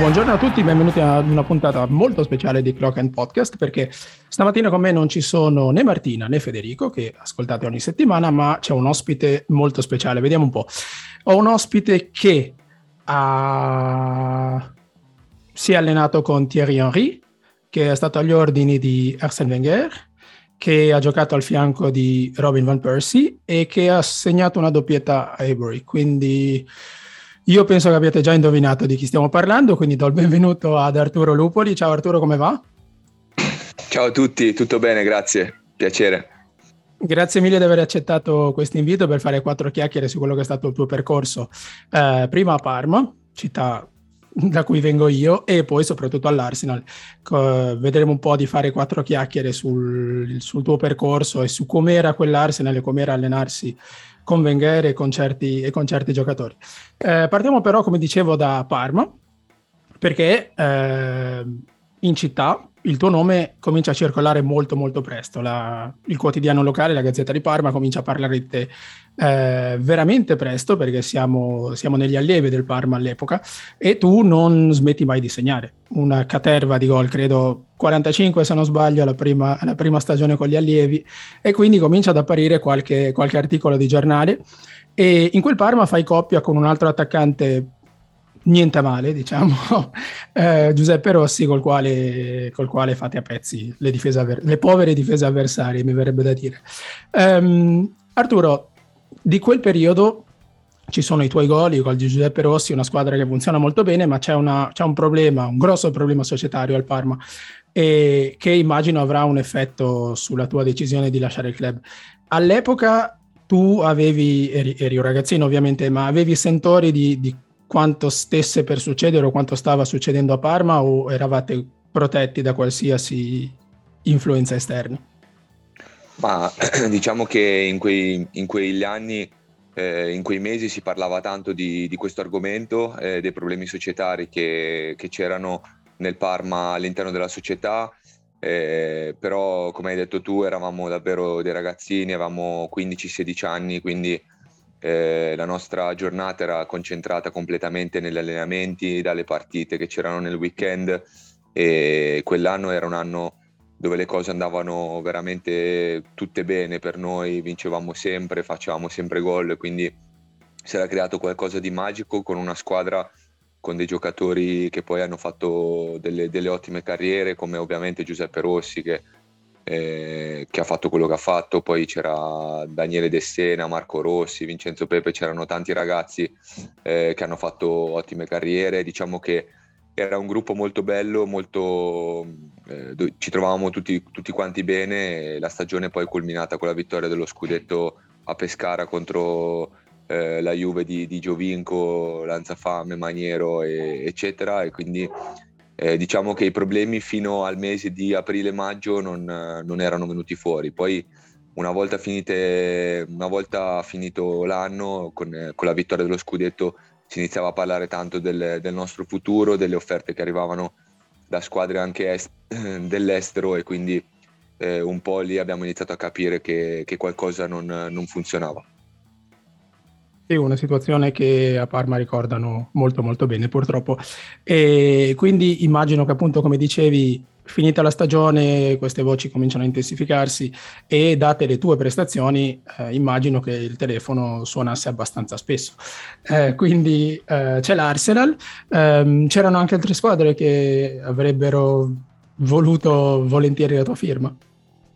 Buongiorno a tutti, benvenuti a una puntata molto speciale di Clock and Podcast perché stamattina con me non ci sono né Martina né Federico che ascoltate ogni settimana, ma c'è un ospite molto speciale. Vediamo un po'. Ho un ospite che ha... si è allenato con Thierry Henry, che è stato agli ordini di Arsène Wenger, che ha giocato al fianco di Robin Van Persie e che ha segnato una doppietta a Avery. Quindi io penso che abbiate già indovinato di chi stiamo parlando, quindi do il benvenuto ad Arturo Lupoli. Ciao Arturo, come va? Ciao a tutti, tutto bene, grazie, piacere. Grazie mille di aver accettato questo invito per fare quattro chiacchiere su quello che è stato il tuo percorso, eh, prima a Parma, città da cui vengo io, e poi soprattutto all'Arsenal. Co- vedremo un po' di fare quattro chiacchiere sul, sul tuo percorso e su com'era quell'Arsenal e com'era allenarsi con Wenger e con certi, e con certi giocatori. Eh, partiamo però, come dicevo, da Parma, perché eh, in città il tuo nome comincia a circolare molto molto presto. La, il quotidiano locale, la Gazzetta di Parma, comincia a parlare di te eh, veramente presto perché siamo, siamo, negli allievi del Parma all'epoca e tu non smetti mai di segnare. Una caterva di gol, credo 45 se non sbaglio, alla prima, alla prima stagione con gli allievi e quindi comincia ad apparire qualche, qualche articolo di giornale e in quel Parma fai coppia con un altro attaccante niente male, diciamo, eh, Giuseppe Rossi, col quale, col quale, fate a pezzi le, avver- le, povere difese avversarie, mi verrebbe da dire. Um, Arturo, di quel periodo ci sono i tuoi gol, i gol di Giuseppe Rossi, una squadra che funziona molto bene, ma c'è, una, c'è un problema, un grosso problema societario al Parma, e che immagino avrà un effetto sulla tua decisione di lasciare il club. All'epoca tu avevi, eri, eri un ragazzino ovviamente, ma avevi sentori di, di quanto stesse per succedere o quanto stava succedendo a Parma o eravate protetti da qualsiasi influenza esterna? Ma diciamo che in, quei, in quegli anni, eh, in quei mesi si parlava tanto di, di questo argomento, eh, dei problemi societari che, che, c'erano nel Parma all'interno della società, eh, però come hai detto tu eravamo davvero dei ragazzini, avevamo 15-16 anni, quindi eh, la nostra giornata era concentrata completamente negli allenamenti, dalle partite che c'erano nel weekend e quell'anno era un anno dove le cose andavano veramente tutte bene per noi, vincevamo sempre, facevamo sempre gol, quindi si era creato qualcosa di magico con una squadra con dei giocatori che poi hanno fatto delle, delle ottime carriere, come ovviamente Giuseppe Rossi che eh, che ha fatto quello che ha fatto, poi c'era Daniele De Sena, Marco Rossi, Vincenzo Pepe, c'erano tanti ragazzi eh, che hanno fatto ottime carriere, diciamo che era un gruppo molto bello, molto, eh, ci trovavamo tutti, tutti, quanti bene, la stagione poi culminata con la vittoria dello scudetto a Pescara contro eh, la Juve di, di Giovinco, Lanzafame, Maniero, e, eccetera, e quindi eh, diciamo che i problemi fino al mese di aprile-maggio non, non erano venuti fuori. Poi una volta, finite, una volta finito l'anno, con, con, la vittoria dello scudetto, si iniziava a parlare tanto del, del, nostro futuro, delle offerte che arrivavano da squadre anche est- dell'estero e quindi eh, un po' lì abbiamo iniziato a capire che, che qualcosa non, non funzionava. Sì, una situazione che a Parma ricordano molto molto bene purtroppo. E quindi immagino che appunto come dicevi, finita la stagione, queste voci cominciano a intensificarsi e date le tue prestazioni, eh, immagino che il telefono suonasse abbastanza spesso. Eh, quindi eh, c'è l'Arsenal, ehm, c'erano anche altre squadre che avrebbero voluto volentieri la tua firma.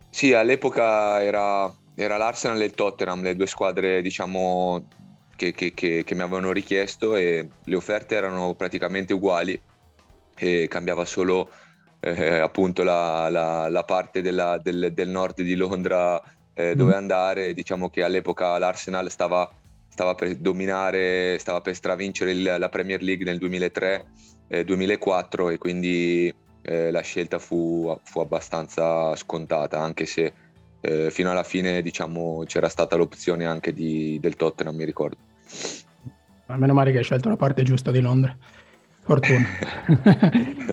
Sì, all'epoca era, era l'Arsenal e il Tottenham, le due squadre diciamo che, che, che, che mi avevano richiesto e le offerte erano praticamente uguali e cambiava solo eh, appunto la, la, la parte della, del, del, nord di Londra eh, dove mm. andare. Diciamo che all'epoca l'Arsenal stava, stava per dominare, stava per stravincere il, la Premier League nel 2003-2004 eh, e quindi eh, la scelta fu, fu, abbastanza scontata, anche se eh, fino alla fine diciamo, c'era stata l'opzione anche di, del Tottenham, mi ricordo. Meno male che hai scelto la parte giusta di Londra. Fortuna.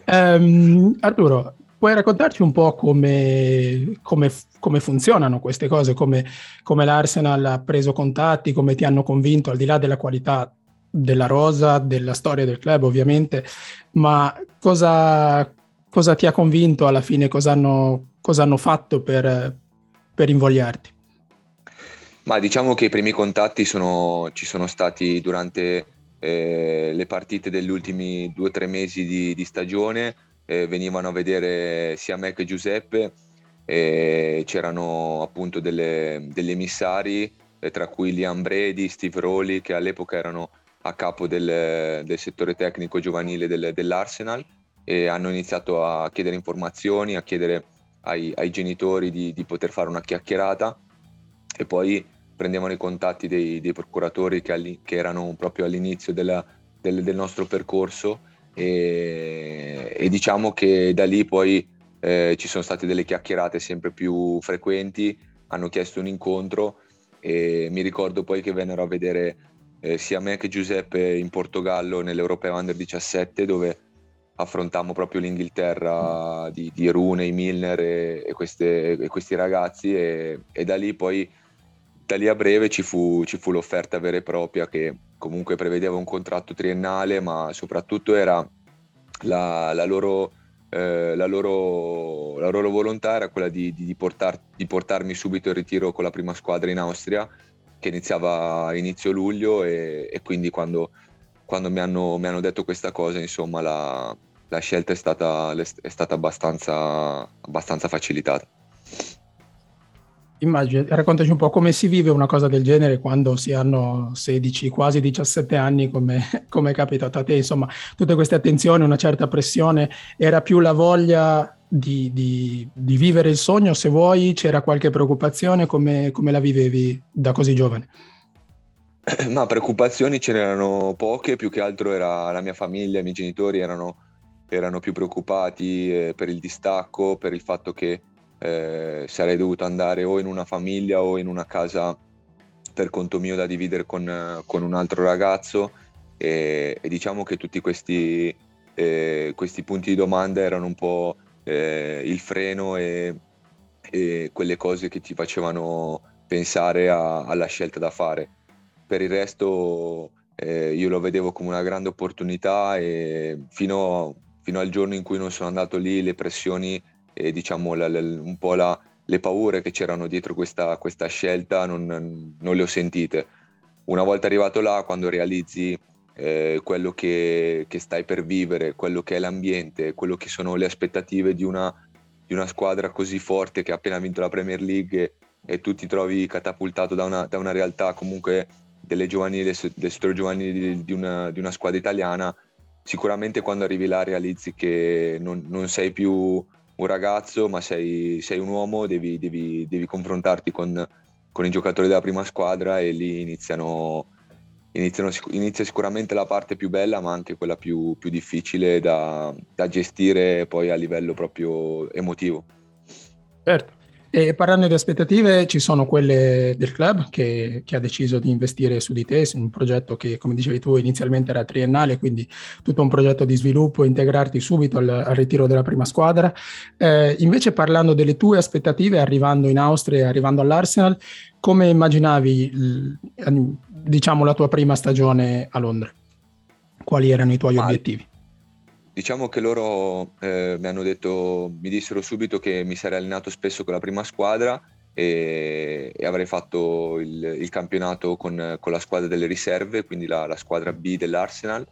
um, Arturo, puoi raccontarci un po' come, come, come funzionano queste cose, come, come, l'Arsenal ha preso contatti, come ti hanno convinto, al di là della qualità della rosa, della storia del club ovviamente, ma cosa, cosa ti ha convinto alla fine, cosa hanno, cosa hanno fatto per, per invogliarti? Ma diciamo che i primi contatti sono, ci sono stati durante eh, le partite degli ultimi due o tre mesi di, di stagione, eh, venivano a vedere sia me che Giuseppe, eh, c'erano appunto delle, degli emissari, eh, tra cui Liam Brady, Steve Rowley, che all'epoca erano a capo del, del settore tecnico giovanile del, dell'Arsenal e hanno iniziato a chiedere informazioni, a chiedere ai, ai genitori di, di, poter fare una chiacchierata e poi prendevano i contatti dei, dei procuratori che, che, erano proprio all'inizio della, del, del, nostro percorso e, e, diciamo che da lì poi eh, ci sono state delle chiacchierate sempre più frequenti, hanno chiesto un incontro e mi ricordo poi che vennero a vedere eh, sia me che Giuseppe in Portogallo nell'Europeo Under 17 dove affrontammo proprio l'Inghilterra di, di Rooney, Milner e, e, queste, e questi ragazzi e, e, da lì poi da lì a breve ci fu, ci fu, l'offerta vera e propria che comunque prevedeva un contratto triennale ma soprattutto era la, la, loro, eh, la, loro, la loro, volontà era quella di, di, portar, di portarmi subito in ritiro con la prima squadra in Austria che iniziava a inizio luglio e, e quindi quando, quando mi, hanno, mi, hanno, detto questa cosa, insomma, la, la scelta è stata, è stata abbastanza, abbastanza facilitata. Immagino, raccontaci un po' come si vive una cosa del genere quando si hanno 16, quasi 17 anni, come, come è capitato a te, insomma, tutte queste attenzioni, una certa pressione, era più la voglia di, di, di, vivere il sogno, se vuoi, c'era qualche preoccupazione, come, come la vivevi da così giovane? Ma preoccupazioni ce n'erano poche, più che altro era la mia famiglia, i miei genitori erano, erano più preoccupati eh, per il distacco, per il fatto che eh, sarei dovuto andare o in una famiglia o in una casa per conto mio da dividere con, con un altro ragazzo e, e, diciamo che tutti questi, eh, questi punti di domanda erano un po' eh, il freno e, e, quelle cose che ti facevano pensare a, alla scelta da fare. Per il resto eh, io lo vedevo come una grande opportunità e fino, fino, al giorno in cui non sono andato lì le pressioni e diciamo la, la, un po' la, le paure che c'erano dietro questa, questa scelta non, non, le ho sentite. Una volta arrivato là, quando realizzi eh, quello che, che, stai per vivere, quello che è l'ambiente, quello che sono le aspettative di una, di una squadra così forte che ha appena vinto la Premier League e, e tu ti trovi catapultato da una, da una realtà comunque delle giovanili, del settore giovanile di, di, una, di, una, squadra italiana, sicuramente quando arrivi là realizzi che non, non sei più un ragazzo, ma sei, sei un uomo, devi, devi, devi confrontarti con, con, i giocatori della prima squadra e lì iniziano iniziano, inizia sicuramente la parte più bella, ma anche quella più, più difficile da, da, gestire poi a livello proprio emotivo. Certo. E parlando di aspettative, ci sono quelle del club che, che, ha deciso di investire su di te, su un progetto che, come dicevi tu, inizialmente era triennale, quindi tutto un progetto di sviluppo, integrarti subito al, al ritiro della prima squadra. Eh, invece parlando delle tue aspettative, arrivando in Austria e arrivando all'Arsenal, come immaginavi diciamo, la tua prima stagione a Londra? Quali erano i tuoi obiettivi? Diciamo che loro eh, mi hanno detto, mi dissero subito che mi sarei allenato spesso con la prima squadra e, e avrei fatto il, il campionato con, con, la squadra delle riserve, quindi la, la squadra B dell'Arsenal.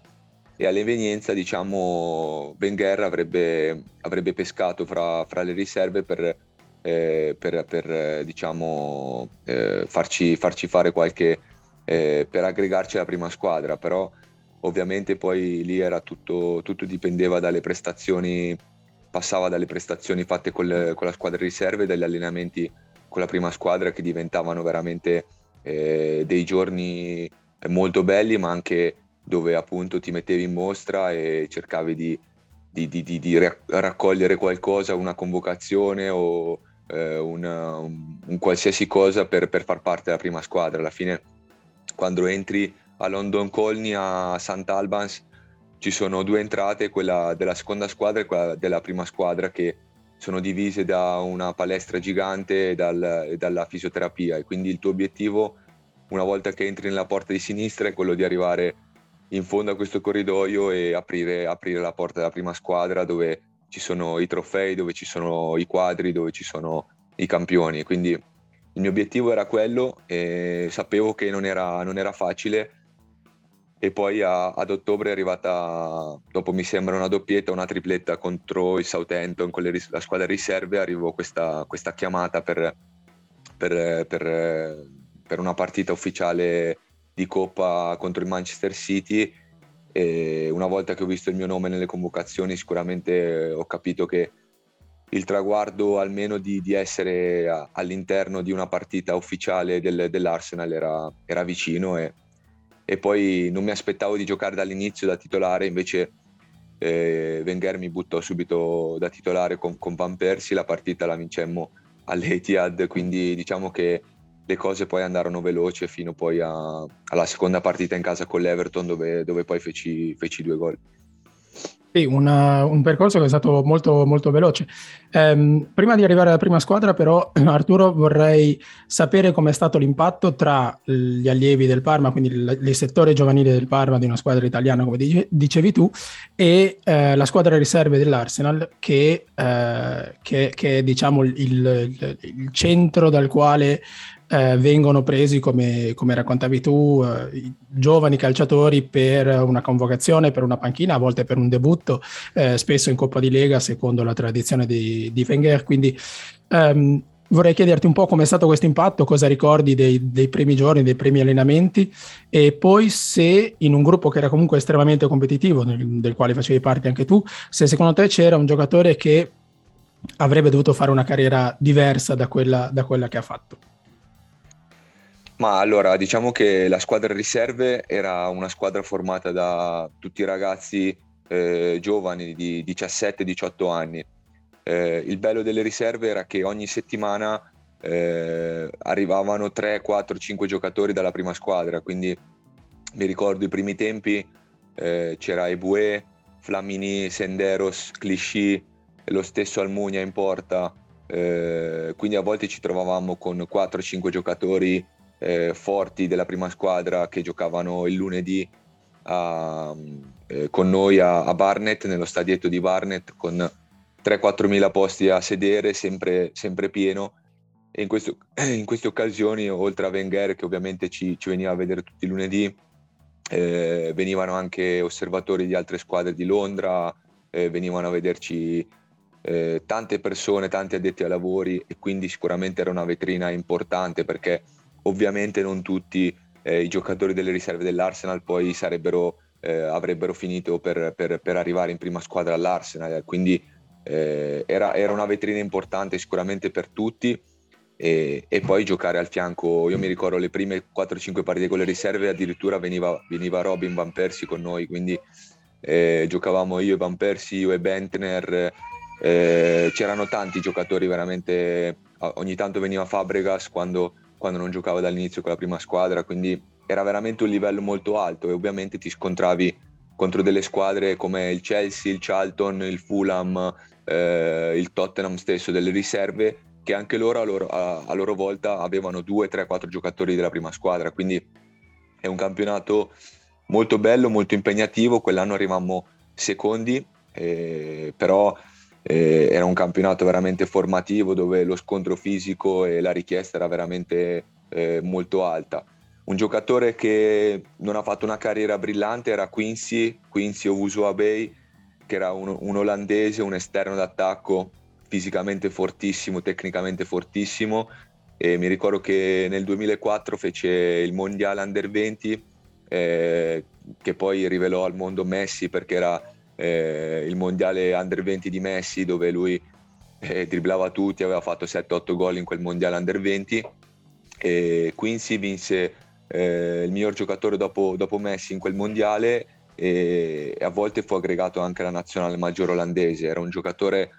E all'evenienza diciamo Wenger avrebbe, avrebbe pescato fra, fra, le riserve per, eh, per, per diciamo, eh, farci, farci, fare qualche eh, per aggregarci alla prima squadra, però ovviamente poi lì era tutto, tutto dipendeva dalle prestazioni, passava dalle prestazioni fatte col, con la squadra riserve, dagli allenamenti con la prima squadra che diventavano veramente eh, dei giorni molto belli, ma anche dove appunto ti mettevi in mostra e cercavi di, di, di, di raccogliere qualcosa, una convocazione o eh, una, un, un, qualsiasi cosa per, per far parte della prima squadra. Alla fine quando entri a London Colney a St. Albans ci sono due entrate, quella della seconda squadra e quella della prima squadra che sono divise da una palestra gigante e, dal, e dalla fisioterapia e quindi il tuo obiettivo una volta che entri nella porta di sinistra è quello di arrivare in fondo a questo corridoio e aprire, aprire la porta della prima squadra dove ci sono i trofei, dove ci sono i quadri, dove ci sono i campioni. Quindi il mio obiettivo era quello e sapevo che non era, non era facile e poi a, ad ottobre è arrivata, dopo mi sembra una doppietta, una tripletta contro il Southampton con le, la squadra riserve, arrivò questa, questa chiamata per, per, per, per, una partita ufficiale di Coppa contro il Manchester City. E una volta che ho visto il mio nome nelle convocazioni sicuramente ho capito che il traguardo almeno di, di essere all'interno di una partita ufficiale del, dell'Arsenal era, era vicino e, e, poi non mi aspettavo di giocare dall'inizio da titolare, invece eh, Wenger mi buttò subito da titolare con, con Van Persie, la partita la vincemmo all'Etihad, quindi diciamo che le cose poi andarono veloci fino poi a, alla seconda partita in casa con l'Everton dove, dove poi feci, feci due gol. Sì, una, un percorso che è stato molto, molto veloce. Um, prima di arrivare alla prima squadra, però, Arturo, vorrei sapere com'è stato l'impatto tra gli allievi del Parma, quindi il, il settore giovanile del Parma, di una squadra italiana, come dice, dicevi tu, e uh, la squadra riserve dell'Arsenal, che, uh, che, che è diciamo, il, il, il centro dal quale eh, vengono presi, come, come raccontavi tu, eh, giovani calciatori per una convocazione, per una panchina, a volte per un debutto, eh, spesso in Coppa di Lega, secondo la tradizione di, di Wenger. Quindi ehm, vorrei chiederti un po' com'è stato questo impatto, cosa ricordi dei, dei, primi giorni, dei primi allenamenti e poi se in un gruppo che era comunque estremamente competitivo, nel, del quale facevi parte anche tu, se secondo te c'era un giocatore che avrebbe dovuto fare una carriera diversa da quella, da quella che ha fatto. Ma allora, diciamo che la squadra riserve era una squadra formata da tutti i ragazzi eh, giovani di 17-18 anni. Eh, il bello delle riserve era che ogni settimana eh, arrivavano 3, 4, 5 giocatori dalla prima squadra, quindi mi ricordo i primi tempi eh, c'era Ebue, Flamini, Senderos, Clichy, lo stesso Almunia in porta, eh, quindi a volte ci trovavamo con 4-5 giocatori eh, forti della prima squadra che giocavano il lunedì a, eh, con noi a, a, Barnet, nello stadietto di Barnet, con 3-4 mila posti a sedere, sempre, sempre pieno. E in, questo, in, queste occasioni, oltre a Wenger, che ovviamente ci, ci veniva a vedere tutti i lunedì, eh, venivano anche osservatori di altre squadre di Londra, eh, venivano a vederci eh, tante persone, tanti addetti ai lavori e quindi sicuramente era una vetrina importante perché Ovviamente non tutti eh, i giocatori delle riserve dell'Arsenal poi eh, avrebbero finito per, per, per, arrivare in prima squadra all'Arsenal, quindi eh, era, era, una vetrina importante sicuramente per tutti. E, e, poi giocare al fianco, io mi ricordo le prime 4-5 partite con le riserve addirittura veniva, veniva Robin Van Persie con noi, quindi eh, giocavamo io e Van Persie, io e Bentner, eh, c'erano tanti giocatori veramente, ogni tanto veniva Fabregas quando quando non giocavo dall'inizio con la prima squadra, quindi era veramente un livello molto alto e ovviamente ti scontravi contro delle squadre come il Chelsea, il Charlton, il Fulham, eh, il Tottenham stesso, delle riserve che anche loro a, loro a, loro volta avevano due, tre, quattro giocatori della prima squadra, quindi è un campionato molto bello, molto impegnativo, quell'anno arrivammo secondi, eh, però eh, era un campionato veramente formativo dove lo scontro fisico e la richiesta era veramente eh, molto alta. Un giocatore che non ha fatto una carriera brillante era Quincy, Quincy Owusu Abey, che era un, un olandese, un esterno d'attacco fisicamente fortissimo, tecnicamente fortissimo e mi ricordo che nel 2004 fece il mondiale under 20 eh, che poi rivelò al mondo Messi perché era eh, il mondiale under 20 di Messi dove lui eh, dribblava tutti, aveva fatto 7-8 gol in quel mondiale under 20 e Quincy vinse eh, il miglior giocatore dopo, dopo, Messi in quel mondiale e, a volte fu aggregato anche alla nazionale maggiore olandese, era un giocatore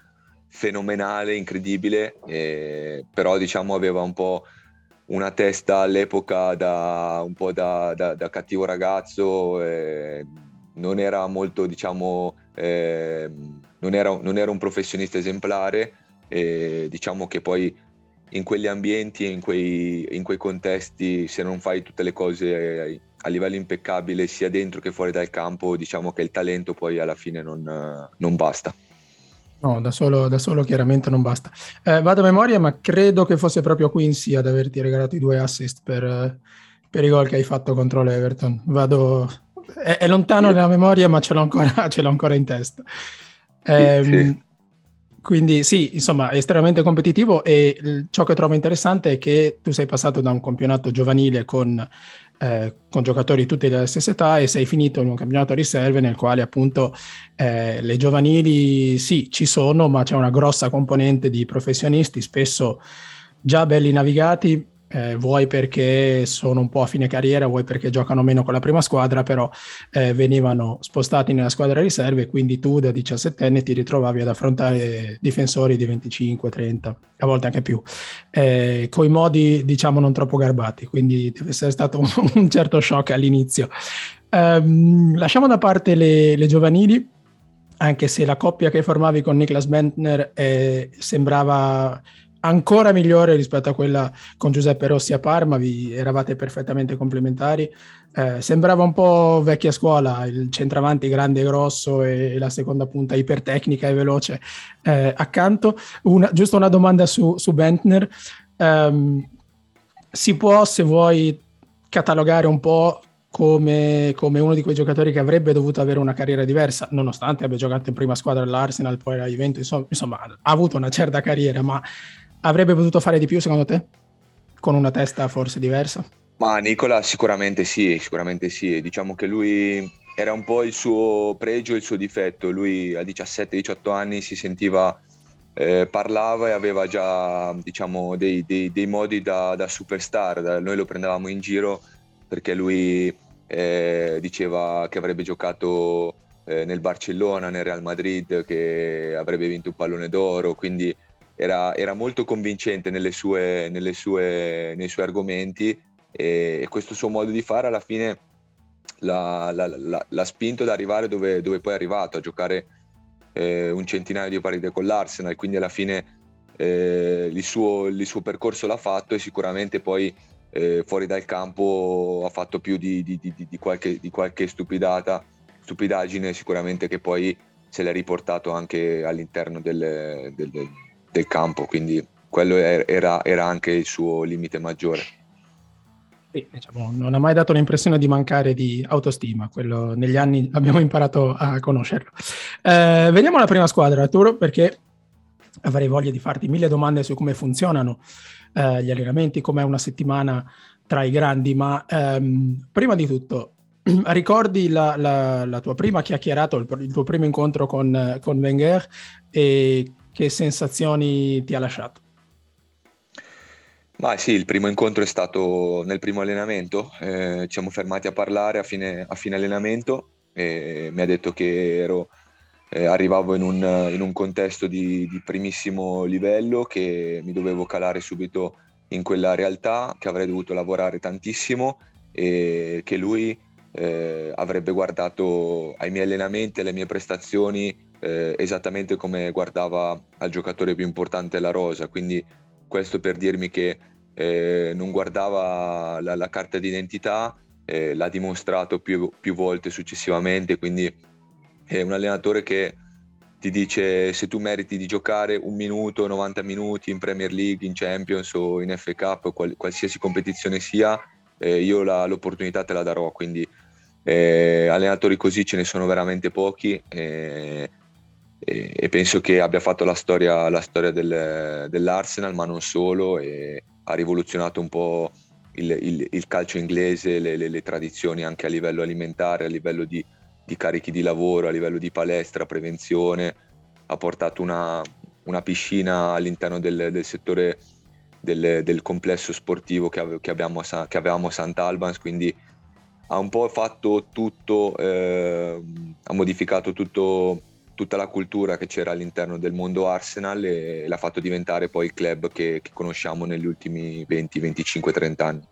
fenomenale, incredibile, eh, però diciamo aveva un po' una testa all'epoca da, un po' da, da, da cattivo ragazzo, eh, non era molto, diciamo, eh, non, era, non, era, un professionista esemplare e diciamo che poi in quegli ambienti e in quei, in quei contesti se non fai tutte le cose a livello impeccabile sia dentro che fuori dal campo, diciamo che il talento poi alla fine non, non basta. No, da solo, da solo, chiaramente non basta. Eh, vado a memoria, ma credo che fosse proprio Quincy ad averti regalato i due assist per, per i gol che hai fatto contro l'Everton. Vado, è, è lontano nella memoria, ma ce l'ho ancora, ce l'ho ancora in testa. Eh, sì. Quindi sì, insomma, è estremamente competitivo e ciò che trovo interessante è che tu sei passato da un campionato giovanile con, eh, con giocatori tutti della stessa età e sei finito in un campionato a riserve nel quale appunto eh, le giovanili sì, ci sono, ma c'è una grossa componente di professionisti, spesso già belli navigati, eh, vuoi perché sono un po' a fine carriera, vuoi perché giocano meno con la prima squadra, però eh, venivano spostati nella squadra riserve, quindi tu da 17 anni ti ritrovavi ad affrontare difensori di 25, 30, a volte anche più, eh, con i modi diciamo non troppo garbati, quindi deve essere stato un, un certo shock all'inizio. Um, lasciamo da parte le, le giovanili, anche se la coppia che formavi con Niklas Bentner eh, sembrava ancora migliore rispetto a quella con Giuseppe Rossi a Parma, vi eravate perfettamente complementari. Eh, sembrava un po' vecchia scuola, il centravanti grande e grosso e la seconda punta ipertecnica e veloce eh, accanto. Una, giusto una domanda su, su Bentner. Um, si può, se vuoi, catalogare un po' come, come, uno di quei giocatori che avrebbe dovuto avere una carriera diversa, nonostante abbia giocato in prima squadra all'Arsenal, poi alla Juventus, insomma, insomma ha avuto una certa carriera, ma Avrebbe potuto fare di più secondo te? Con una testa forse diversa? Ma Nicola sicuramente sì, sicuramente sì. Diciamo che lui era un po' il suo pregio e il suo difetto. Lui a 17-18 anni si sentiva, eh, parlava e aveva già diciamo, dei, dei, dei modi da, da superstar. Noi lo prendevamo in giro perché lui eh, diceva che avrebbe giocato eh, nel Barcellona, nel Real Madrid, che avrebbe vinto un pallone d'oro. Quindi era, era molto convincente nelle sue, nelle sue, nei suoi argomenti e, questo suo modo di fare alla fine l'ha, l'ha, l'ha, l'ha spinto ad arrivare dove, dove, poi è arrivato, a giocare eh, un centinaio di partite con l'Arsenal, quindi alla fine eh, il, suo, il, suo, percorso l'ha fatto e sicuramente poi eh, fuori dal campo ha fatto più di, di, di, di qualche, qualche stupidaggine sicuramente che poi se l'è riportato anche all'interno del, del, del campo, quindi quello era, era anche il suo limite maggiore. Sì, diciamo, non ha mai dato l'impressione di mancare di autostima, quello negli anni abbiamo imparato a conoscerlo. Eh, veniamo alla prima squadra, Arturo, perché avrei voglia di farti mille domande su come funzionano eh, gli allenamenti, com'è una settimana tra i grandi, ma ehm, prima di tutto, ricordi la, la, la, tua prima chiacchierata, il, il tuo primo incontro con, con Wenger e che sensazioni ti ha lasciato? Ma sì, il primo incontro è stato nel primo allenamento, eh, ci siamo fermati a parlare a fine, a fine allenamento e mi ha detto che ero, eh, arrivavo in un, in un contesto di, di, primissimo livello, che mi dovevo calare subito in quella realtà, che avrei dovuto lavorare tantissimo e che lui eh, avrebbe guardato ai miei allenamenti, alle mie prestazioni eh, esattamente come guardava al giocatore più importante della rosa, quindi questo per dirmi che eh, non guardava la, la carta d'identità, eh, l'ha dimostrato più, più, volte successivamente, quindi è un allenatore che ti dice se tu meriti di giocare un minuto, 90 minuti in Premier League, in Champions o in FA Cup, qual, qualsiasi competizione sia, eh, io la, l'opportunità te la darò, quindi eh, allenatori così ce ne sono veramente pochi. Eh, e, e penso che abbia fatto la storia, la storia del, dell'Arsenal, ma non solo, e ha rivoluzionato un po' il, il, il calcio inglese, le, le, le, tradizioni anche a livello alimentare, a livello di, di, carichi di lavoro, a livello di palestra, prevenzione, ha portato una, una piscina all'interno del, del settore del, del, complesso sportivo che, ave, che, abbiamo, che avevamo a Sant'Albans, quindi ha un po' fatto tutto, eh, ha modificato tutto tutta la cultura che c'era all'interno del mondo Arsenal e l'ha fatto diventare poi il club che, che conosciamo negli ultimi 20, 25, 30 anni.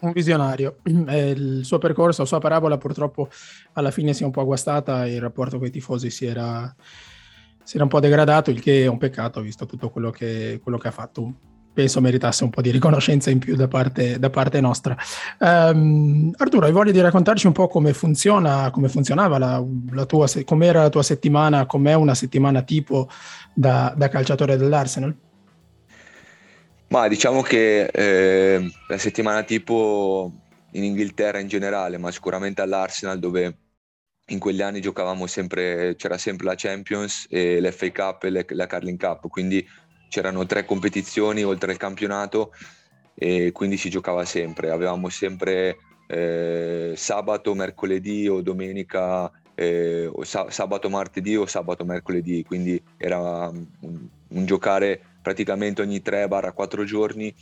Un visionario. Il suo percorso, la sua parabola purtroppo alla fine si è un po' agguastata e il rapporto con i tifosi si era, si era un po' degradato, il che è un peccato visto tutto quello che, quello che ha fatto. Penso meritasse un po' di riconoscenza in più da parte, da parte nostra. Um, Arturo, hai voglia di raccontarci un po' come funziona, come funzionava la, la tua, com'era la tua settimana, com'è una settimana tipo da, da calciatore dell'Arsenal? Ma diciamo che eh, la settimana tipo in Inghilterra in generale, ma sicuramente all'Arsenal dove in quegli anni giocavamo sempre, c'era sempre la Champions e l'FA Cup e la Carling Cup, quindi c'erano tre competizioni oltre al campionato e quindi si giocava sempre. Avevamo sempre eh, sabato, mercoledì o domenica, eh, o sa- sabato, martedì o sabato, mercoledì, quindi era un, un giocare praticamente ogni 3-4 giorni.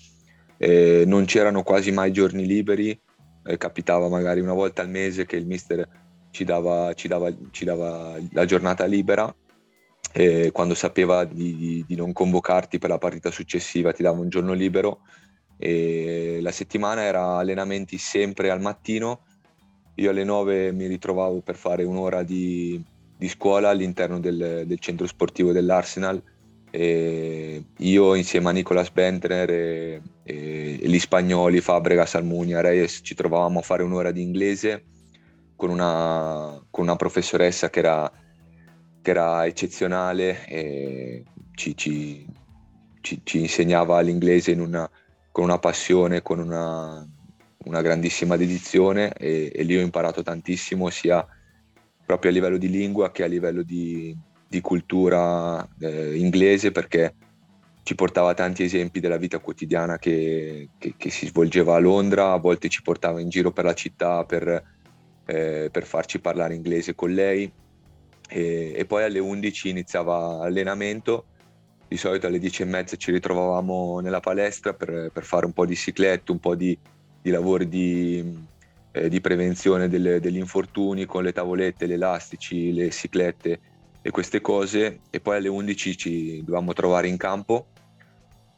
Eh, non c'erano quasi mai giorni liberi, capitava magari una volta al mese che il mister ci dava, ci dava, ci dava la giornata libera e quando sapeva di, di, di, non convocarti per la partita successiva ti dava un giorno libero. E la settimana era allenamenti sempre al mattino. Io alle 9 mi ritrovavo per fare un'ora di, di scuola all'interno del, del, centro sportivo dell'Arsenal. E io insieme a Nicolas Bentner e, e, e gli spagnoli Fabregas, Almunia, Reyes ci trovavamo a fare un'ora di inglese con una, con una professoressa che era che era eccezionale e ci, ci, ci, ci insegnava l'inglese una, con una passione, con una, una grandissima dedizione e, e, lì ho imparato tantissimo sia proprio a livello di lingua che a livello di, di cultura eh, inglese perché ci portava tanti esempi della vita quotidiana che, che, che, si svolgeva a Londra, a volte ci portava in giro per la città per, eh, per farci parlare inglese con lei e, e poi alle 11 iniziava allenamento, di solito alle 10 e mezza ci ritrovavamo nella palestra per, per fare un po' di cicletto, un po' di, di lavori di, eh, di prevenzione delle, degli infortuni con le tavolette, gli elastici, le ciclette e queste cose. E poi alle 11 ci dovevamo trovare in campo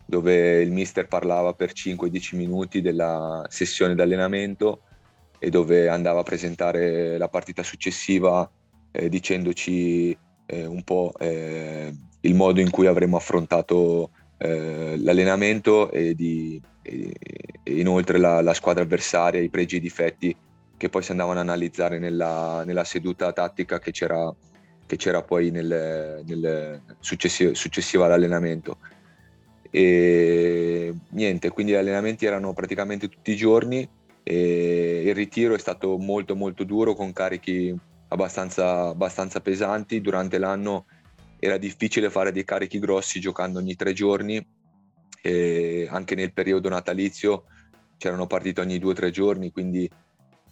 dove il mister parlava per 5-10 minuti della sessione d'allenamento e dove andava a presentare la partita successiva eh, dicendoci eh, un po' eh, il modo in cui avremmo affrontato eh, l'allenamento e, di, e, e inoltre la, la, squadra avversaria, i pregi e i difetti che poi si andavano ad analizzare nella, nella seduta tattica che c'era, che c'era poi nel, nel successivo, successiva all'allenamento. E niente, quindi gli allenamenti erano praticamente tutti i giorni e il ritiro è stato molto molto duro con carichi abbastanza, abbastanza pesanti. Durante l'anno era difficile fare dei carichi grossi giocando ogni tre giorni. E anche nel periodo natalizio c'erano partite ogni due o tre giorni, quindi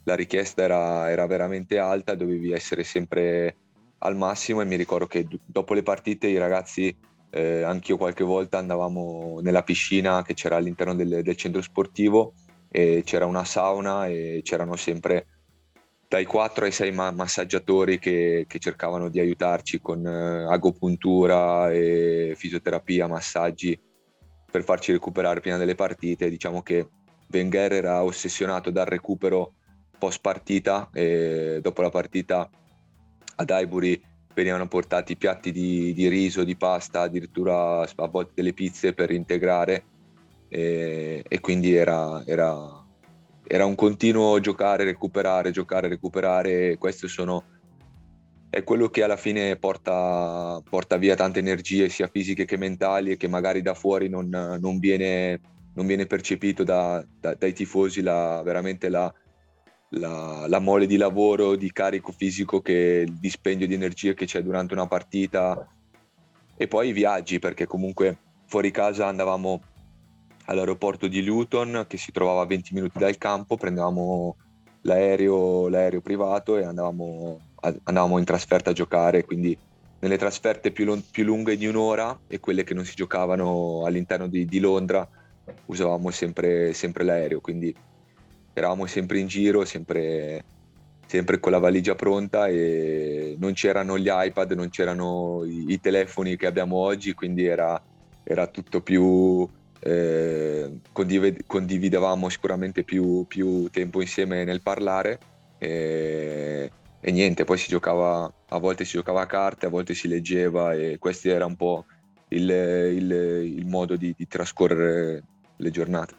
la richiesta era, era, veramente alta, dovevi essere sempre al massimo. E mi ricordo che dopo le partite i ragazzi, eh, anch'io qualche volta andavamo nella piscina che c'era all'interno del, del centro sportivo e c'era una sauna e c'erano sempre dai 4 ai 6 ma- massaggiatori che, che, cercavano di aiutarci con eh, agopuntura e fisioterapia, massaggi per farci recuperare prima delle partite. Diciamo che Wenger era ossessionato dal recupero post partita e dopo la partita ad Highbury venivano portati piatti di, di riso, di pasta, addirittura a volte delle pizze per integrare e, e quindi era, era era un continuo giocare, recuperare, giocare, recuperare. Questo sono, è quello che alla fine porta, porta, via tante energie, sia fisiche che mentali, e che magari da fuori non, non, viene, non viene, percepito da, da, dai tifosi la, veramente la, la, la, mole di lavoro, di carico fisico, che, il dispendio di energie che c'è durante una partita. E poi i viaggi, perché comunque fuori casa andavamo all'aeroporto di Luton che si trovava a 20 minuti dal campo, prendevamo l'aereo, l'aereo privato e andavamo, andavamo, in trasferta a giocare, quindi nelle trasferte più, long, più, lunghe di un'ora e quelle che non si giocavano all'interno di, di Londra usavamo sempre, sempre, l'aereo, quindi eravamo sempre in giro, sempre, sempre, con la valigia pronta e non c'erano gli iPad, non c'erano i, i telefoni che abbiamo oggi, quindi era, era tutto più eh, condiv- condividevamo sicuramente più, più, tempo insieme nel parlare e, e, niente, poi si giocava, a volte si giocava a carte, a volte si leggeva e questo era un po' il, il, il modo di, di trascorrere le giornate.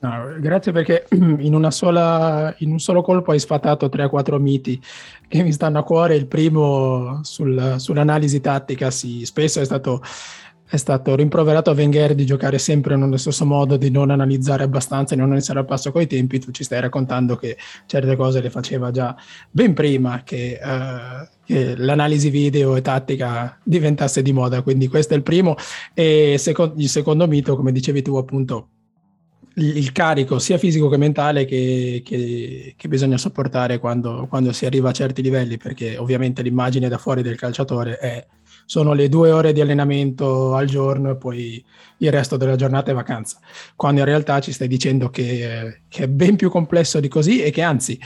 No, grazie perché in, sola, in, un solo colpo hai sfatato 3-4 miti che mi stanno a cuore. Il primo sul, sull'analisi tattica, sì, spesso è stato, è stato, rimproverato a Wenger di giocare sempre nello stesso modo, di non analizzare abbastanza, di non essere al passo coi tempi. Tu ci stai raccontando che certe cose le faceva già ben prima che, uh, che l'analisi video e tattica diventasse di moda. Quindi questo è il primo. E secondo, il secondo mito, come dicevi tu, appunto il carico sia fisico che mentale che, che, che bisogna sopportare quando, quando, si arriva a certi livelli, perché ovviamente l'immagine da fuori del calciatore è, sono le due ore di allenamento al giorno e poi il resto della giornata è vacanza, quando in realtà ci stai dicendo che, che è ben più complesso di così e che anzi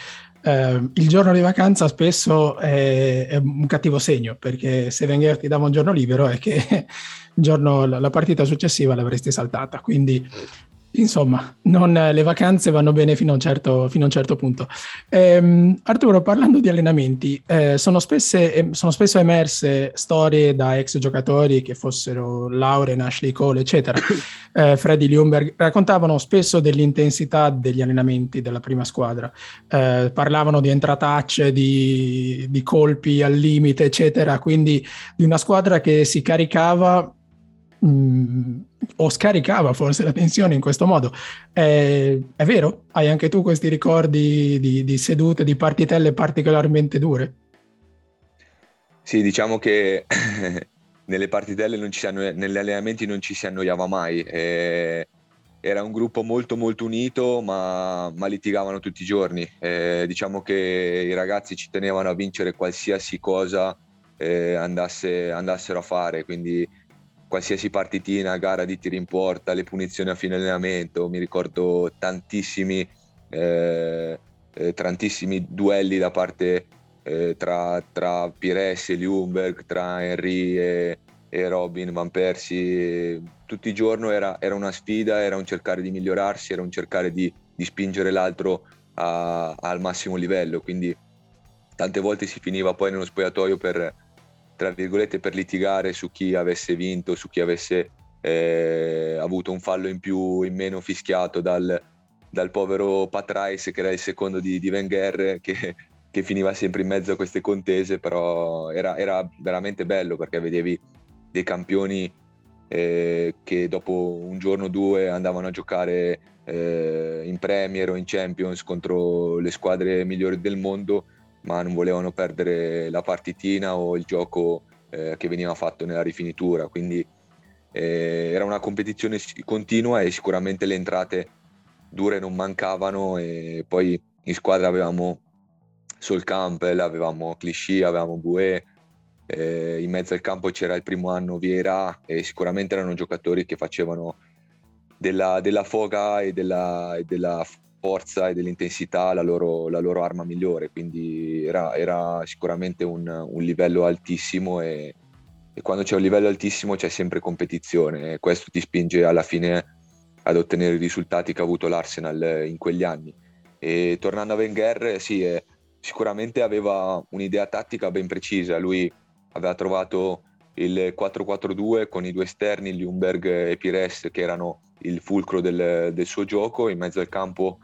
eh, il giorno di vacanza spesso è, è, un cattivo segno, perché se Wenger ti dava un giorno libero è che giorno, la partita successiva l'avresti saltata, quindi Insomma, non, le vacanze vanno bene fino a un certo, a un certo punto. Eh, Arturo, parlando di allenamenti, eh, sono, spesse, sono, spesso emerse storie da ex giocatori che fossero Lauren, Ashley Cole, eccetera. Eh, Freddy Ljungberg raccontavano spesso dell'intensità degli allenamenti della prima squadra. Eh, parlavano di entratacce, di, di colpi al limite, eccetera. Quindi di una squadra che si caricava mh, mm, o scaricava forse la tensione in questo modo. È, è vero? Hai anche tu questi ricordi di, di, sedute, di partitelle particolarmente dure? Sì, diciamo che nelle partitelle, non ci anno- negli allenamenti non ci si annoiava mai. E era un gruppo molto molto unito, ma, ma litigavano tutti i giorni. E diciamo che i ragazzi ci tenevano a vincere qualsiasi cosa eh, andasse, andassero a fare, quindi qualsiasi partitina, gara di tiri in porta, le punizioni a fine allenamento, mi ricordo tantissimi, eh, eh, tantissimi duelli da parte eh, tra, tra Pires e Ljungberg, tra Henry e, e, Robin Van Persie, tutti i giorni era, era, una sfida, era un cercare di migliorarsi, era un cercare di, di spingere l'altro a, al massimo livello, quindi tante volte si finiva poi nello spogliatoio per tra virgolette, per litigare su chi avesse vinto, su chi avesse eh, avuto un fallo in più, in meno fischiato dal, dal povero Patrais che era il secondo di, di Wenger che, che, finiva sempre in mezzo a queste contese, però era, era veramente bello perché vedevi dei campioni eh, che dopo un giorno o due andavano a giocare eh, in Premier o in Champions contro le squadre migliori del mondo ma non volevano perdere la partitina o il gioco eh, che veniva fatto nella rifinitura. Quindi eh, era una competizione continua e sicuramente le entrate dure non mancavano e poi in squadra avevamo Sol Campbell, avevamo Clichy, avevamo Boué, eh, in mezzo al campo c'era il primo anno Vieira e sicuramente erano giocatori che facevano della, della foga e della, e della forza e dell'intensità la loro, la loro arma migliore, quindi era, era sicuramente un, un, livello altissimo e, e, quando c'è un livello altissimo c'è sempre competizione e questo ti spinge alla fine ad ottenere i risultati che ha avuto l'Arsenal in quegli anni. E tornando a Wenger, sì, eh, sicuramente aveva un'idea tattica ben precisa, lui aveva trovato il 4-4-2 con i due esterni, Ljungberg e Pires, che erano il fulcro del, del suo gioco, in mezzo al campo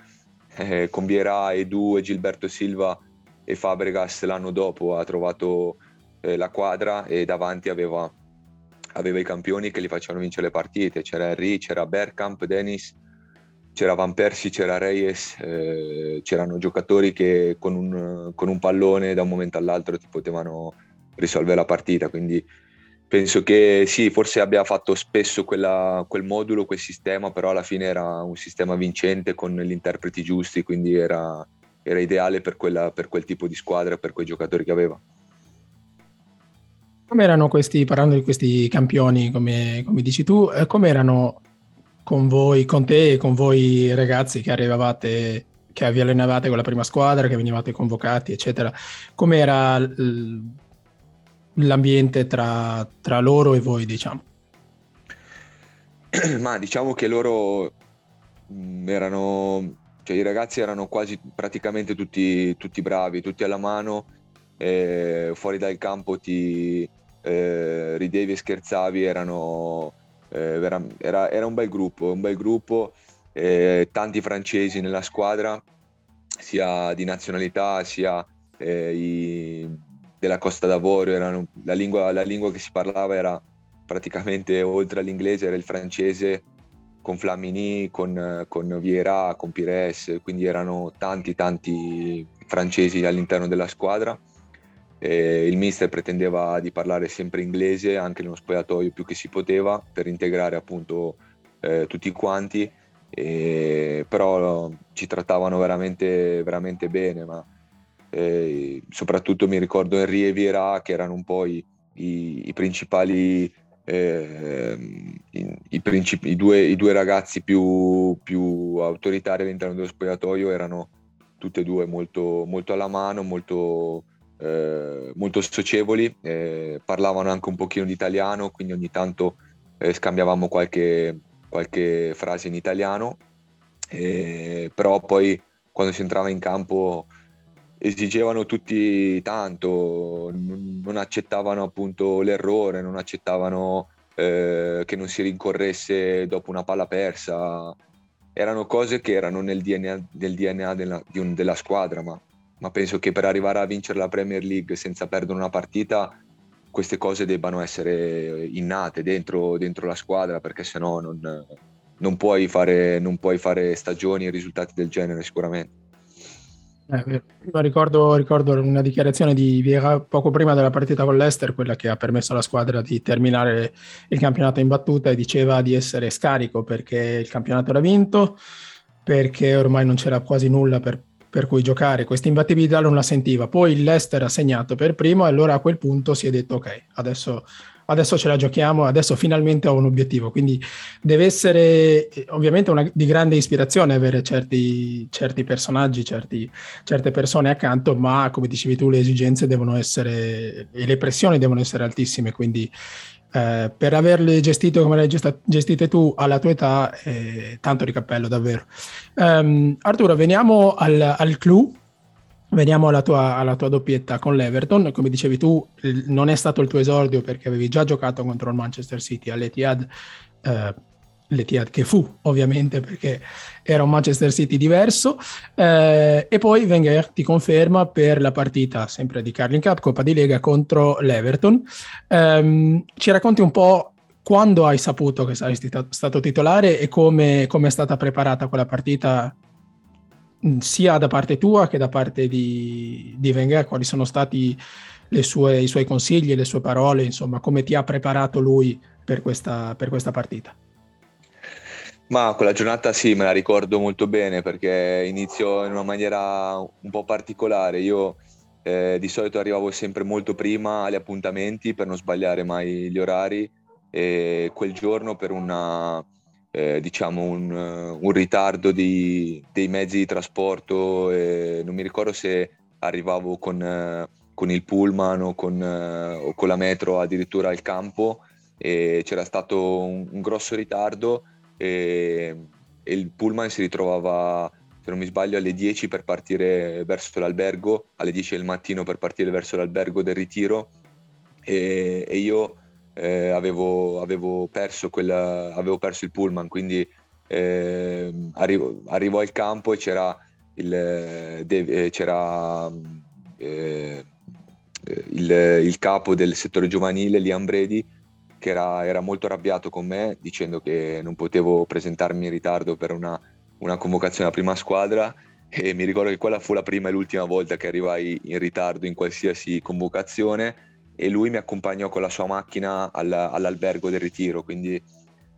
eh, con Vierà, Edu Gilberto Silva e Fabregas l'anno dopo ha trovato eh, la quadra e davanti aveva, aveva, i campioni che gli facevano vincere le partite, c'era Henry, c'era Bergkamp, Dennis, c'era Van Persie, c'era Reyes, eh, c'erano giocatori che con un, con un pallone da un momento all'altro ti potevano risolvere la partita, quindi penso che sì, forse abbia fatto spesso quella, quel modulo, quel sistema, però alla fine era un sistema vincente con gli interpreti giusti, quindi era, era ideale per, quella, per, quel tipo di squadra, per quei giocatori che aveva. Come erano questi, parlando di questi campioni, come, come dici tu, eh, come erano con voi, con te e con voi ragazzi che arrivavate, che vi allenavate con la prima squadra, che venivate convocati, eccetera? Com'era l- l'ambiente tra, tra loro e voi, diciamo? Ma diciamo che loro mm, erano, cioè i ragazzi erano quasi praticamente tutti, tutti bravi, tutti alla mano, fuori dal campo ti, eh, ridevi e scherzavi, erano, eh, era, era, era, un bel gruppo, un bel gruppo, eh, tanti francesi nella squadra, sia di nazionalità sia eh, i, della Costa d'Avorio, erano, la, lingua, la lingua che si parlava era praticamente oltre all'inglese era il francese con Flamini, con, con Vieira, con Pires, quindi erano tanti tanti francesi all'interno della squadra. E il mister pretendeva di parlare sempre inglese anche nello spogliatoio più che si poteva per integrare appunto eh, tutti quanti, e, però ci trattavano veramente, veramente bene, ma eh, soprattutto mi ricordo Henry e Vieira che erano un po' i, i, i principali eh, i, i, due, i, due, ragazzi più, più, autoritari all'interno dello spogliatoio erano tutti e due molto, molto alla mano, molto, eh, molto socievoli, eh, parlavano anche un pochino di italiano, quindi ogni tanto eh, scambiavamo qualche, qualche, frase in italiano, però poi quando si entrava in campo esigevano tutti tanto, non accettavano appunto l'errore, non accettavano eh, che non si rincorresse dopo una palla persa. Erano cose che erano nel DNA, nel DNA della, un, della, squadra, ma, ma, penso che per arrivare a vincere la Premier League senza perdere una partita, queste cose debbano essere innate dentro, dentro la squadra, perché sennò non, non, puoi fare, non puoi fare stagioni e risultati del genere sicuramente. Eh, ricordo, ricordo, una dichiarazione di Vieira poco prima della partita con l'Ester, quella che ha permesso alla squadra di terminare il campionato in battuta e diceva di essere scarico perché il campionato era vinto, perché ormai non c'era quasi nulla per, per cui giocare. Questa imbattibilità non la sentiva. Poi l'Ester ha segnato per primo e allora a quel punto si è detto ok, adesso adesso ce la giochiamo, adesso finalmente ho un obiettivo. Quindi deve essere eh, ovviamente una, di grande ispirazione avere certi, certi personaggi, certi, certe persone accanto, ma come dicevi tu le esigenze devono essere e le pressioni devono essere altissime, quindi eh, per averle gestito come le hai gestite tu alla tua età, eh, tanto di cappello davvero. Um, Arturo, veniamo al, al clou Veniamo alla tua, alla tua, doppietta con l'Everton. Come dicevi tu, non è stato il tuo esordio perché avevi già giocato contro il Manchester City all'Etihad, eh, l'Etihad che fu ovviamente perché era un Manchester City diverso. Eh, e poi Wenger ti conferma per la partita sempre di Carling Cup, Coppa di Lega contro l'Everton. Eh, ci racconti un po' quando hai saputo che saresti stato titolare e come, come è stata preparata quella partita sia da parte tua che da parte di, di Wenger, quali sono stati sue, i suoi consigli, le sue parole, insomma, come ti ha preparato lui per questa, per questa partita? Ma quella giornata sì, me la ricordo molto bene perché inizio in una maniera un po' particolare. Io eh, di solito arrivavo sempre molto prima agli appuntamenti per non sbagliare mai gli orari e quel giorno per una, eh, diciamo un, un ritardo di, dei mezzi di trasporto, eh, non mi ricordo se arrivavo con, eh, con il pullman o con, eh, o con, la metro addirittura al campo e c'era stato un, un grosso ritardo e, e, il pullman si ritrovava, se non mi sbaglio, alle 10 per partire verso l'albergo, alle 10 del mattino per partire verso l'albergo del ritiro e, e io eh, avevo, avevo, perso quella, avevo, perso il pullman, quindi eh, arrivo, arrivo, al campo e c'era il, eh, c'era, eh, il, il, capo del settore giovanile, Liam Brady, che era, era, molto arrabbiato con me dicendo che non potevo presentarmi in ritardo per una, una convocazione alla prima squadra. E mi ricordo che quella fu la prima e l'ultima volta che arrivai in ritardo in qualsiasi convocazione e lui mi accompagnò con la sua macchina alla, all'albergo del ritiro, quindi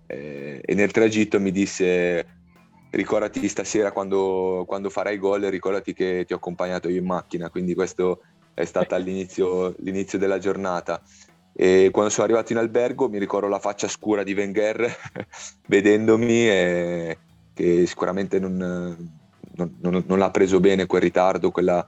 eh, e nel tragitto mi disse ricordati stasera quando, quando farai gol, ricordati che ti ho accompagnato io in macchina, quindi questo è stato l'inizio, l'inizio della giornata. E quando sono arrivato in albergo mi ricordo la faccia scura di Wenger vedendomi e che sicuramente non, non, non, non l'ha preso bene quel ritardo, quella,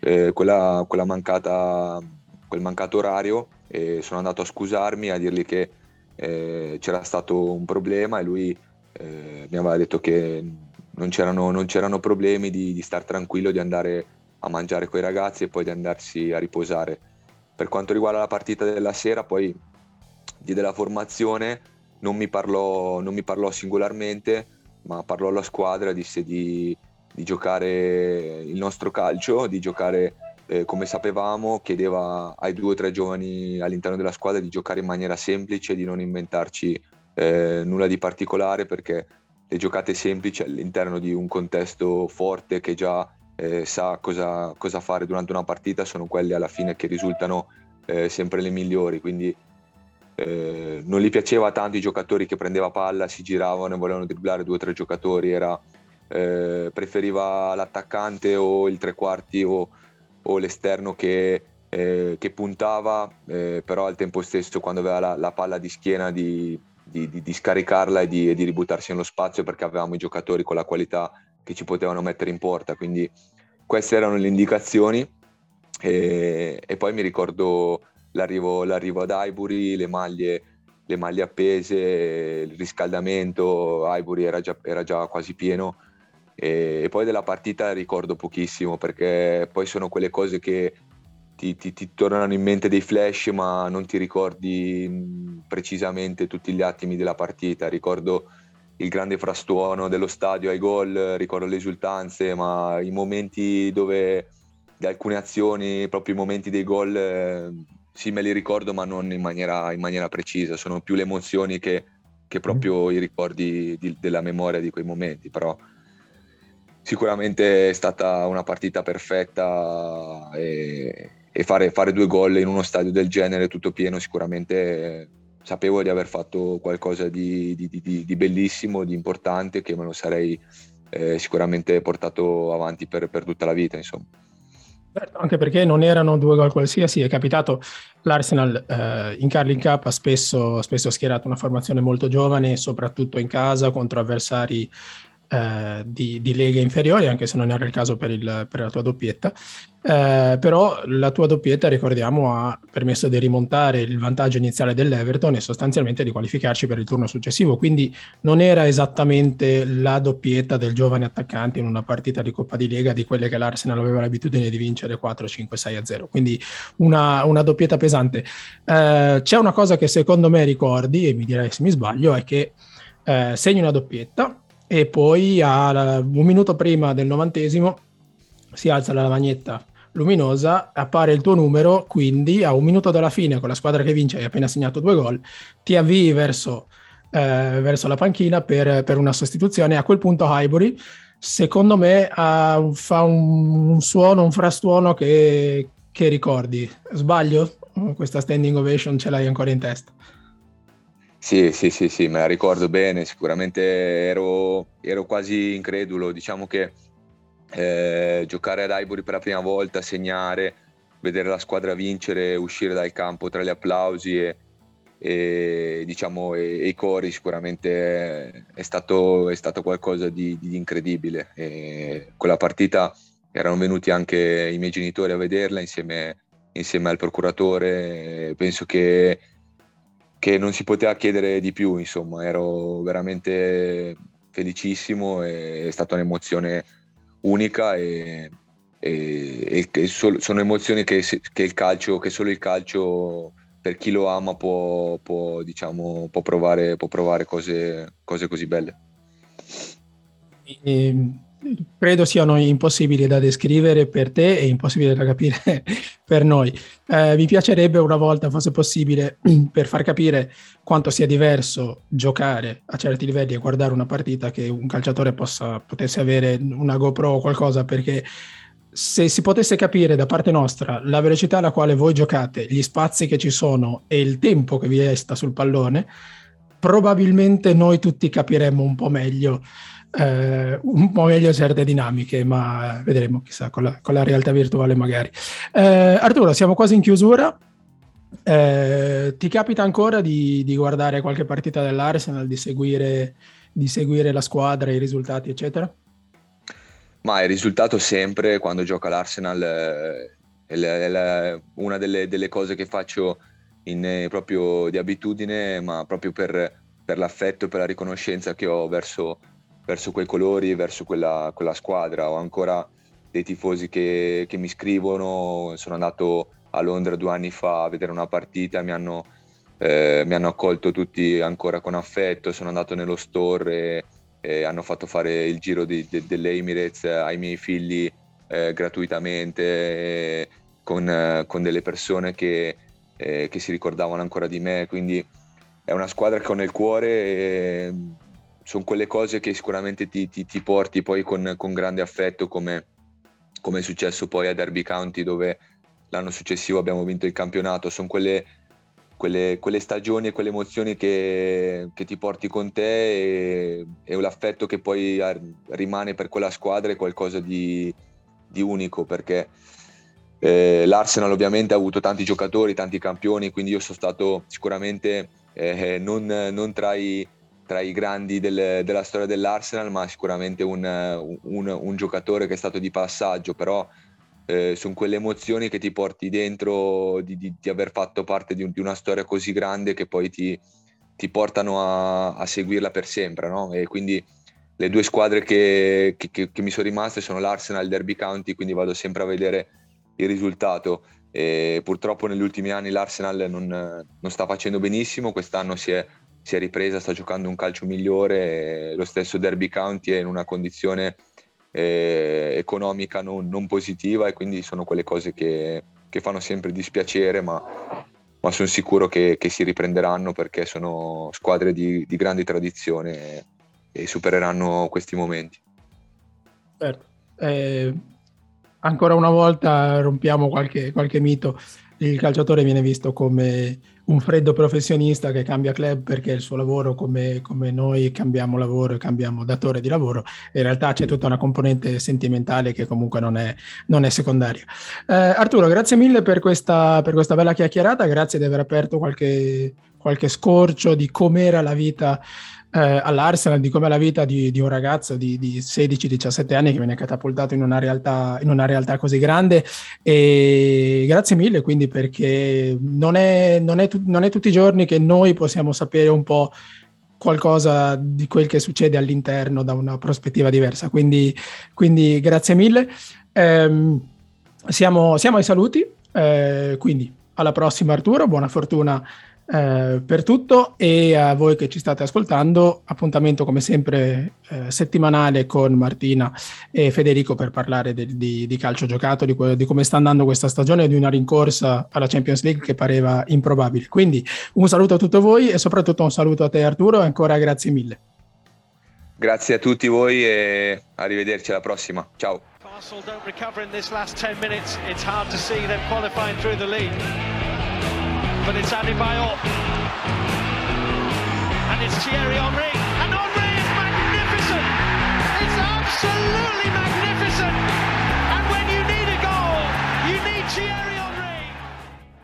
eh, quella, quella mancata quel mancato orario e sono andato a scusarmi, a dirgli che eh, c'era stato un problema e lui eh, mi aveva detto che non c'erano, non c'erano problemi di, di star tranquillo, di andare a mangiare con i ragazzi e poi di andarsi a riposare. per quanto riguarda la partita della sera, poi di della formazione non mi parlò, non mi parlò singolarmente, ma parlò alla squadra, disse di, di giocare il nostro calcio, di giocare eh, come sapevamo, chiedeva ai due o tre giovani all'interno della squadra di giocare in maniera semplice, di non inventarci eh, nulla di particolare perché le giocate semplici all'interno di un contesto forte che già eh, sa cosa, cosa, fare durante una partita sono quelle alla fine che risultano eh, sempre le migliori. Quindi eh, non gli piaceva tanto i giocatori che prendeva palla, si giravano e volevano dribblare due o tre giocatori, era, eh, preferiva l'attaccante o il tre quarti o, o l'esterno che, eh, che puntava, eh, però al tempo stesso quando aveva la, la palla di schiena di, di, di, di scaricarla e di, di ributtarsi nello spazio perché avevamo i giocatori con la qualità che ci potevano mettere in porta. Quindi queste erano le indicazioni. E, e poi mi ricordo l'arrivo, l'arrivo ad Highbury, le maglie, le maglie appese, il riscaldamento, Highbury era già, era già quasi pieno e, poi della partita ricordo pochissimo perché poi sono quelle cose che ti, ti, ti, tornano in mente dei flash ma non ti ricordi precisamente tutti gli attimi della partita. Ricordo il grande frastuono dello stadio ai gol, ricordo le esultanze, ma i momenti dove di alcune azioni, proprio i momenti dei gol, eh, sì me li ricordo ma non in maniera, in maniera precisa, sono più le emozioni che, che proprio i ricordi di, della memoria di quei momenti, però sicuramente è stata una partita perfetta e, e fare, fare, due gol in uno stadio del genere tutto pieno sicuramente sapevo di aver fatto qualcosa di, di, di, di bellissimo, di importante, che me lo sarei eh, sicuramente portato avanti per, per tutta la vita. Insomma. Certo, anche perché non erano due gol qualsiasi, è capitato l'Arsenal eh, in Carling Cup ha spesso, spesso schierato una formazione molto giovane, soprattutto in casa contro avversari eh, di, di, leghe inferiori, anche se non era il caso per, il, per la tua doppietta. Eh, però la tua doppietta, ricordiamo, ha permesso di rimontare il vantaggio iniziale dell'Everton e sostanzialmente di qualificarci per il turno successivo. Quindi non era esattamente la doppietta del giovane attaccante in una partita di Coppa di Lega di quelle che l'Arsenal aveva l'abitudine di vincere 4, 5, 6 a 0. Quindi una, una doppietta pesante. Eh, c'è una cosa che secondo me ricordi, e mi direi se mi sbaglio, è che eh, segni una doppietta e poi a, un minuto prima del novantesimo si alza la lavagnetta luminosa, appare il tuo numero, quindi a un minuto dalla fine con la squadra che vince hai appena segnato due gol, ti avvii verso, eh, verso la panchina per, per, una sostituzione. A quel punto Highbury, secondo me, uh, fa un, un, suono, un frastuono che, che ricordi. Sbaglio? Questa standing ovation ce l'hai ancora in testa? Sì, sì, sì, sì, me la ricordo bene, sicuramente ero, ero quasi incredulo, diciamo che eh, giocare ad Highbury per la prima volta, segnare, vedere la squadra vincere, uscire dal campo tra gli applausi e, e, diciamo, e, e i cori sicuramente è stato, è stato qualcosa di, di incredibile. E quella partita erano venuti anche i miei genitori a vederla insieme, insieme al procuratore, penso che che non si poteva chiedere di più, insomma, ero veramente felicissimo, è stata un'emozione unica e, e, e sol- sono emozioni che, che, il calcio, che solo il calcio per chi lo ama può, può, diciamo, può provare, può provare cose, cose così belle. E, ehm, credo siano impossibili da descrivere per te e impossibili da capire per noi. Eh, mi piacerebbe una volta, fosse possibile, per far capire quanto sia diverso giocare a certi livelli e guardare una partita che un calciatore possa, potesse avere una GoPro o qualcosa, perché se si potesse capire da parte nostra la velocità alla quale voi giocate, gli spazi che ci sono e il tempo che vi resta sul pallone, probabilmente noi tutti capiremmo un po' meglio eh, un po' meglio certe dinamiche, ma vedremo, chissà, con la, con la realtà virtuale magari. Eh, Arturo, siamo quasi in chiusura. Eh, ti capita ancora di, di, guardare qualche partita dell'Arsenal, di seguire, di seguire la squadra, i risultati, eccetera? Ma il risultato sempre quando gioca l'Arsenal eh, è, è, è una delle, delle, cose che faccio in, eh, proprio di abitudine, ma proprio per, per l'affetto e per la riconoscenza che ho verso, verso quei colori, verso quella, quella squadra. Ho ancora dei tifosi che, che, mi scrivono, sono andato a Londra due anni fa a vedere una partita, mi hanno, eh, mi hanno accolto tutti ancora con affetto, sono andato nello store e, e hanno fatto fare il giro di, de, dell'Emirates ai miei figli eh, gratuitamente con, con, delle persone che, eh, che, si ricordavano ancora di me, quindi è una squadra che ho nel cuore e sono quelle cose che sicuramente ti, ti, ti porti poi con, con grande affetto come, come, è successo poi a Derby County dove l'anno successivo abbiamo vinto il campionato, sono quelle, quelle, quelle stagioni e quelle emozioni che, che, ti porti con te e, e l'affetto che poi rimane per quella squadra è qualcosa di, di unico perché eh, l'Arsenal ovviamente ha avuto tanti giocatori, tanti campioni, quindi io sono stato sicuramente eh, non, non tra, i, tra, i, grandi del, della storia dell'Arsenal, ma sicuramente un, un, un, giocatore che è stato di passaggio, però eh, sono quelle emozioni che ti porti dentro di, di, di aver fatto parte di, di, una storia così grande che poi ti, ti portano a, a, seguirla per sempre, no? E quindi le due squadre che, che, che, mi sono rimaste sono l'Arsenal e il Derby County, quindi vado sempre a vedere il risultato. E purtroppo negli ultimi anni l'Arsenal non, non sta facendo benissimo, quest'anno si è, si è, ripresa, sta giocando un calcio migliore, lo stesso Derby County è in una condizione eh, economica non, non, positiva e quindi sono quelle cose che, che fanno sempre dispiacere, ma, ma sono sicuro che, che, si riprenderanno perché sono squadre di, di grande tradizione e supereranno questi momenti. Certo. Eh, ancora una volta rompiamo qualche, qualche mito. Il calciatore viene visto come un freddo professionista che cambia club perché il suo lavoro come, come, noi cambiamo lavoro e cambiamo datore di lavoro. In realtà c'è tutta una componente sentimentale che comunque non è, non è secondaria. Eh, Arturo, grazie mille per questa, per questa, bella chiacchierata, grazie di aver aperto qualche, qualche scorcio di com'era la vita eh, all'Arsenal di com'è la vita di, di un ragazzo di, di, 16-17 anni che viene catapultato in una, realtà, in una realtà così grande. E grazie mille quindi perché non è, non, è non è tutti i giorni che noi possiamo sapere un po' qualcosa di quel che succede all'interno da una prospettiva diversa. Quindi, quindi grazie mille. Eh, siamo, siamo ai saluti. Eh, quindi alla prossima Arturo. Buona fortuna eh, per tutto e a voi che ci state ascoltando, appuntamento come sempre eh, settimanale con Martina e Federico per parlare de, di, di, calcio giocato, di, di, come sta andando questa stagione e di una rincorsa alla Champions League che pareva improbabile. Quindi un saluto a tutti voi e soprattutto un saluto a te Arturo e ancora grazie mille. Grazie a tutti voi e arrivederci alla prossima. Ciao. Arsenal don't recover in this last 10 minutes. It's hard to see them qualifying through the league. but it's handed by And it's Thierry Henry. And Henry is magnificent! It's absolutely magnificent!